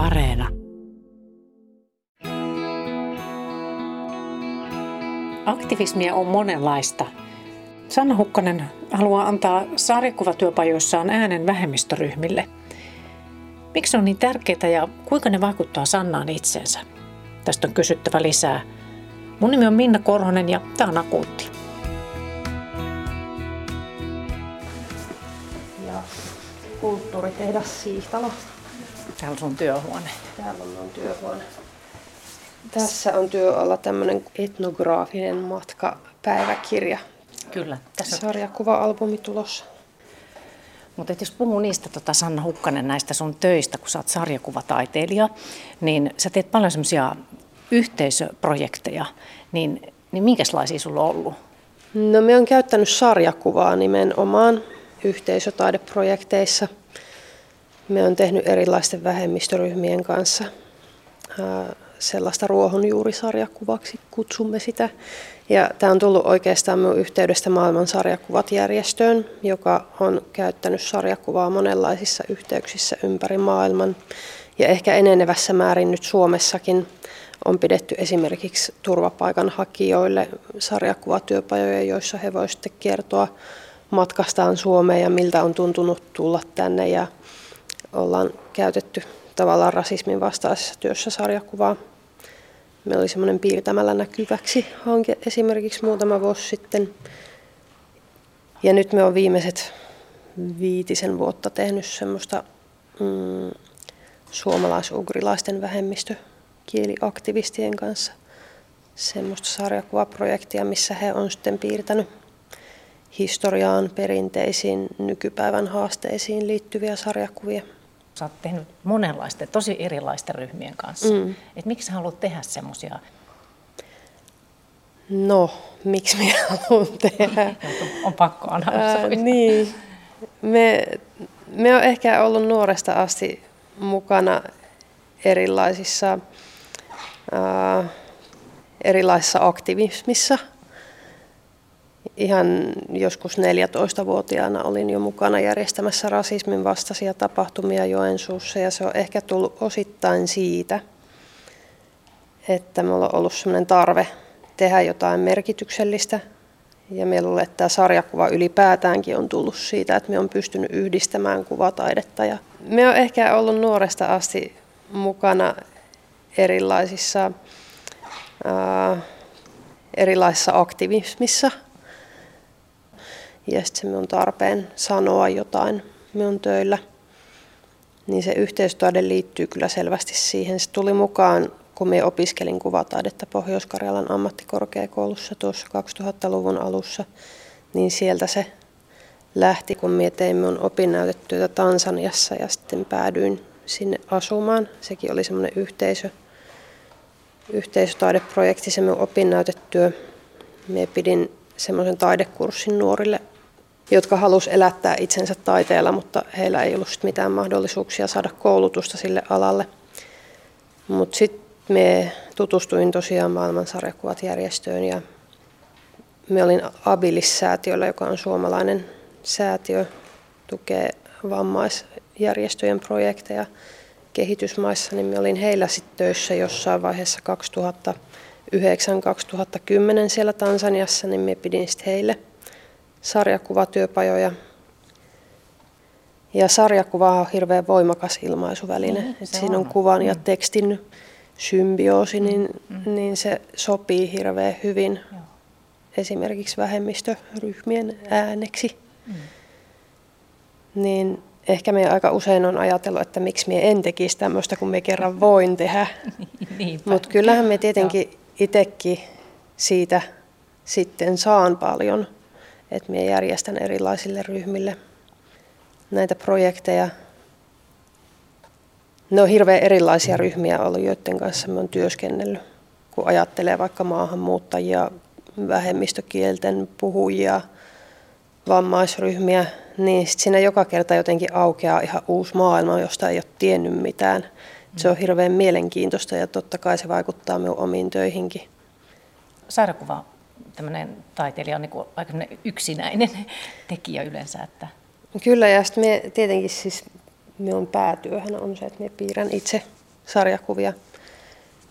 Areena. Aktivismia on monenlaista. Sanna Hukkanen haluaa antaa sarjakuvatyöpajoissaan äänen vähemmistöryhmille. Miksi on niin tärkeää ja kuinka ne vaikuttaa Sannaan itseensä? Tästä on kysyttävä lisää. Mun nimi on Minna Korhonen ja tämä on Akuutti. Ja kulttuuritehdas Siihtalo. Täällä on sun työhuone. Täällä on mun työhuone. Tässä on työalla tämmöinen etnograafinen matkapäiväkirja. Kyllä. Tässä on... Sarjakuva-albumi tulossa. Mutta jos puhuu niistä, tota Sanna Hukkanen, näistä sun töistä, kun sä oot sarjakuvataiteilija, niin sä teet paljon semmoisia yhteisöprojekteja, niin, niin minkälaisia sulla on ollut? No me on käyttänyt sarjakuvaa nimenomaan yhteisötaideprojekteissa. Me on tehnyt erilaisten vähemmistöryhmien kanssa sellaista ruohonjuurisarjakuvaksi, kutsumme sitä. Ja tämä on tullut oikeastaan minun yhteydestä maailman sarjakuvat järjestöön, joka on käyttänyt sarjakuvaa monenlaisissa yhteyksissä ympäri maailman. Ja ehkä enenevässä määrin nyt Suomessakin on pidetty esimerkiksi turvapaikanhakijoille sarjakuvatyöpajoja, joissa he voivat sitten kertoa matkastaan Suomeen ja miltä on tuntunut tulla tänne. Ja ollaan käytetty tavallaan rasismin vastaisessa työssä sarjakuvaa. Meillä oli semmoinen piirtämällä näkyväksi hanke esimerkiksi muutama vuosi sitten. Ja nyt me on viimeiset viitisen vuotta tehnyt semmoista mm, suomalais-ugrilaisten vähemmistökieliaktivistien kanssa semmoista sarjakuvaprojektia, missä he on sitten piirtänyt historiaan, perinteisiin, nykypäivän haasteisiin liittyviä sarjakuvia. Sä oot tehnyt monenlaisten, tosi erilaisten ryhmien kanssa. Mm. Et miksi sä haluat tehdä semmoisia? No, miksi minä haluan tehdä? on pakko analysoida. Ää, niin. Me, me on ehkä ollut nuoresta asti mukana erilaisissa, ää, erilaisissa aktivismissa – ihan joskus 14-vuotiaana olin jo mukana järjestämässä rasismin vastaisia tapahtumia Joensuussa ja se on ehkä tullut osittain siitä, että minulla on ollut sellainen tarve tehdä jotain merkityksellistä ja me luulen, että tämä sarjakuva ylipäätäänkin on tullut siitä, että me on pystynyt yhdistämään kuvataidetta. Ja me on ehkä ollut nuoresta asti mukana erilaisissa, ää, erilaisissa aktivismissa – ja sitten se minun tarpeen sanoa jotain minun töillä. Niin se yhteistyöde liittyy kyllä selvästi siihen. Se tuli mukaan, kun minä opiskelin kuvataidetta Pohjois-Karjalan ammattikorkeakoulussa tuossa 2000-luvun alussa, niin sieltä se lähti, kun minä tein minun opinnäytetyötä Tansaniassa ja sitten päädyin sinne asumaan. Sekin oli semmoinen yhteisö, yhteisötaideprojekti, se minun opinnäytetyö. Minä pidin semmoisen taidekurssin nuorille jotka halusivat elättää itsensä taiteella, mutta heillä ei ollut mitään mahdollisuuksia saada koulutusta sille alalle. Mutta sitten me tutustuin tosiaan maailmansarjakuvat järjestöön ja me olin Abilis-säätiöllä, joka on suomalainen säätiö, tukee vammaisjärjestöjen projekteja kehitysmaissa, niin me olin heillä sitten töissä jossain vaiheessa 2009-2010 siellä Tansaniassa, niin me pidin sitten heille – sarjakuvatyöpajoja. Ja sarjakuva on hirveän voimakas ilmaisuväline. Mm, siinä on, on kuvan ja mm. tekstin symbioosi, mm, niin, mm. niin se sopii hirveän hyvin Joo. esimerkiksi vähemmistöryhmien ääneksi. Mm. Niin ehkä me aika usein on ajatellut, että miksi me en tekisi tämmöistä, kun me kerran voin tehdä. Mutta kyllähän me tietenkin itsekin siitä sitten saan paljon että minä järjestän erilaisille ryhmille näitä projekteja. Ne on hirveän erilaisia ryhmiä ollut, joiden kanssa me on työskennellyt. Kun ajattelee vaikka maahanmuuttajia, vähemmistökielten puhujia, vammaisryhmiä, niin sit siinä joka kerta jotenkin aukeaa ihan uusi maailma, josta ei ole tiennyt mitään. Se on hirveän mielenkiintoista ja totta kai se vaikuttaa minun omiin töihinkin. Sairakuva tämmöinen taiteilija on niin kuin aika yksinäinen tekijä yleensä. Että... Kyllä, ja sitten me tietenkin siis minun päätyöhän on se, että me piirrän itse sarjakuvia.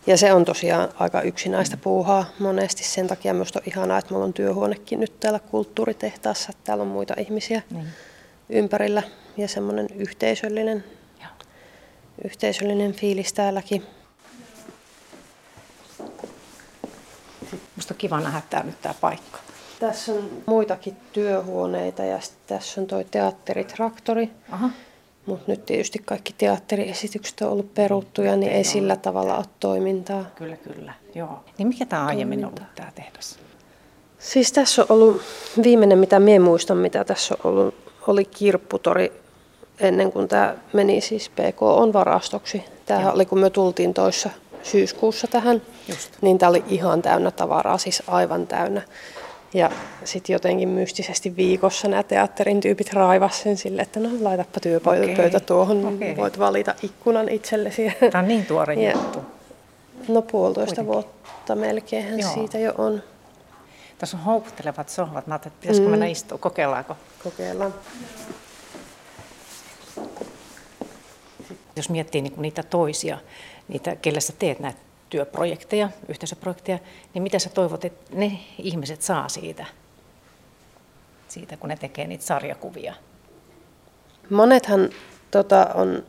Ja se on tosiaan aika yksinäistä puuhaa monesti. Sen takia minusta on ihanaa, että minulla on työhuonekin nyt täällä kulttuuritehtaassa. Täällä on muita ihmisiä niin. ympärillä ja semmoinen yhteisöllinen, yhteisöllinen fiilis täälläkin. Minusta on kiva nähdä tää nyt tämä paikka. Tässä on muitakin työhuoneita ja tässä on tuo teatteritraktori. Aha. Mutta nyt tietysti kaikki teatteriesitykset on ollut peruttuja, niin ei sillä tavalla ole toimintaa. Kyllä, kyllä. Joo. Niin mikä tämä aiemmin ollut tämä tehdas? Siis tässä on ollut, viimeinen mitä minä muistan, mitä tässä on ollut, oli kirpputori ennen kuin tämä meni siis PK on varastoksi. Tämähän oli, kun me tultiin toissa syyskuussa tähän, Just. niin tämä oli ihan täynnä tavaraa, siis aivan täynnä. Ja sitten jotenkin mystisesti viikossa nämä teatterin tyypit raivas sen sille, että no laitapa työpöytä okay. tuohon, okay. voit valita ikkunan itsellesi. Tämä on niin tuore ja, juttu. No puolitoista Kuitenkin. vuotta melkein siitä jo on. Tässä on houkuttelevat sohvat. Mä ajattelin, että pitäisikö mm. mennä istua, kokeillaanko? Kokeillaan. Jos miettii niin niitä toisia, niitä, kelle sä teet näitä työprojekteja, yhteisöprojekteja, niin mitä sä toivot, että ne ihmiset saa siitä, siitä kun ne tekee niitä sarjakuvia? Monethan tota, on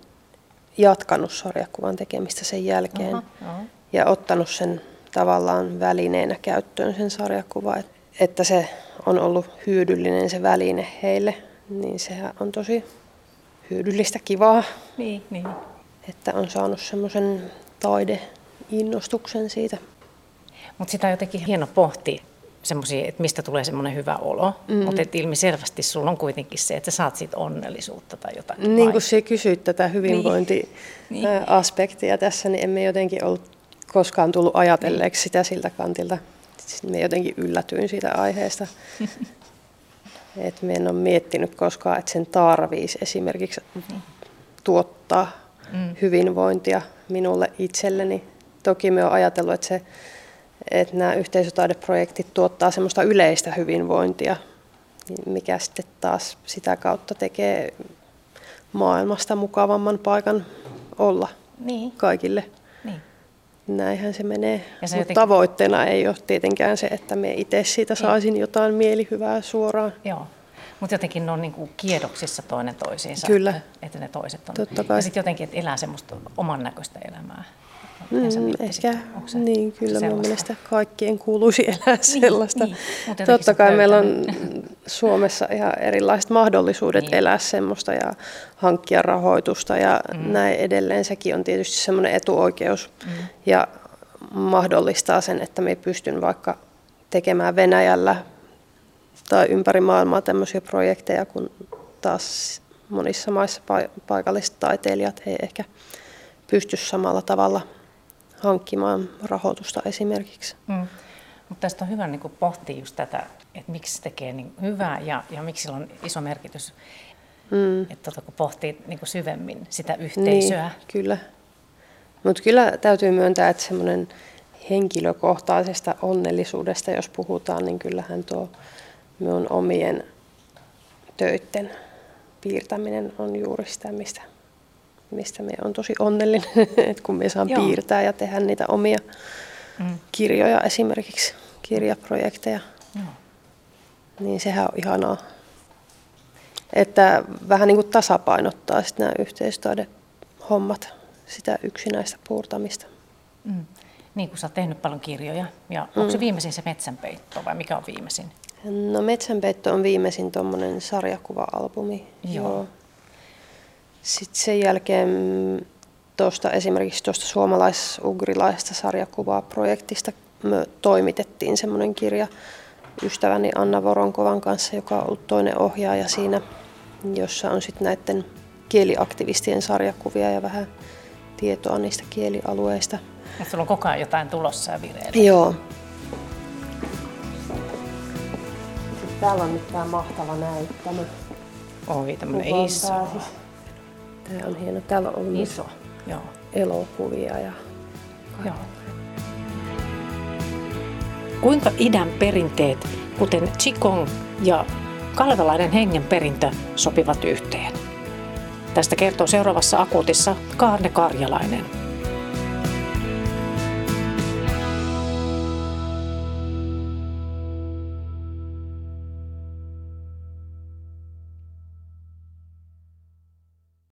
jatkanut sarjakuvan tekemistä sen jälkeen aha, aha. ja ottanut sen tavallaan välineenä käyttöön sen sarjakuva, että se on ollut hyödyllinen se väline heille, niin sehän on tosi hyödyllistä, kivaa. Niin, niin. Että on saanut semmoisen taide innostuksen siitä. Mutta sitä on jotenkin hieno pohtia semmoisia, että mistä tulee semmoinen hyvä olo, mm-hmm. mutta ilmiselvästi sulla on kuitenkin se, että sä saat siitä onnellisuutta tai jotakin. Niin kuin sä kysyit tätä hyvinvointiaspektia niin. tässä, niin emme jotenkin ollut koskaan tullut ajatelleeksi niin. sitä siltä kantilta. Sitten me jotenkin yllätyin siitä aiheesta. että me en ole miettinyt koskaan, että sen tarviisi esimerkiksi mm-hmm. tuottaa mm. hyvinvointia minulle itselleni toki me on ajatellut, että, se, että nämä yhteisötaideprojektit tuottaa semmoista yleistä hyvinvointia, mikä sitten taas sitä kautta tekee maailmasta mukavamman paikan olla niin. kaikille. Näinhän se menee. Mutta jotenkin... tavoitteena ei ole tietenkään se, että me itse siitä niin. saisin niin. jotain mielihyvää suoraan. Joo. Mutta jotenkin ne on niin kuin kiedoksissa toinen toisiinsa. Kyllä. Että, että ne toiset on. Totta kai. Ja sitten jotenkin, että elää semmoista oman näköistä elämää. Mm, ehkä, se, niin kyllä sellaista? mun mielestä kaikkien kuuluisi elää niin, sellaista. Niin, niin. Totta kai meillä on Suomessa ihan erilaiset mahdollisuudet niin. elää semmoista ja hankkia rahoitusta ja mm. näin edelleen. Sekin on tietysti semmoinen etuoikeus mm. ja mahdollistaa sen, että me pystyn vaikka tekemään Venäjällä tai ympäri maailmaa tämmöisiä projekteja, kun taas monissa maissa paikalliset taiteilijat ei ehkä pysty samalla tavalla hankkimaan rahoitusta esimerkiksi. Mm. Mutta tästä on hyvä niin kuin pohtia just tätä, että miksi se tekee niin hyvää ja, ja miksi sillä on iso merkitys. Mm. Että tota, kun pohtii niin kuin syvemmin sitä yhteisöä. Niin, kyllä. Mutta kyllä täytyy myöntää, että semmoinen henkilökohtaisesta onnellisuudesta, jos puhutaan, niin kyllähän tuo minun omien töiden piirtäminen on juuri sitä, mistä mistä me on tosi onnellinen, että kun me saan Joo. piirtää ja tehdä niitä omia mm. kirjoja esimerkiksi, kirjaprojekteja. Joo. Niin sehän on ihanaa. Että vähän niin kuin tasapainottaa sitten nämä yhteistaidehommat, sitä yksinäistä puurtamista. Mm. Niin kuin sä oot tehnyt paljon kirjoja. Ja onko mm. se viimeisin se metsänpeitto vai mikä on viimeisin? No metsänpeitto on viimeisin tuommoinen sarjakuva-albumi. Joo. Joo. Sitten sen jälkeen tuosta esimerkiksi tuosta suomalais-ugrilaisesta sarjakuvaa-projektista me toimitettiin semmoinen kirja ystäväni Anna Voronkovan kanssa, joka on ollut toinen ohjaaja siinä, jossa on sitten näiden kieliaktivistien sarjakuvia ja vähän tietoa niistä kielialueista. Ja sulla on koko ajan jotain tulossa ja vireillä. Joo. Täällä on nyt tämä mahtava näyttämö. Oi, tämmöinen iso. Pääsis. Tämä on hieno. Täällä on ollut Iso. Joo. elokuvia ja Joo. Kuinka idän perinteet, kuten Qigong ja kalevalainen hengen perintö, sopivat yhteen? Tästä kertoo seuraavassa akuutissa Kaarne Karjalainen.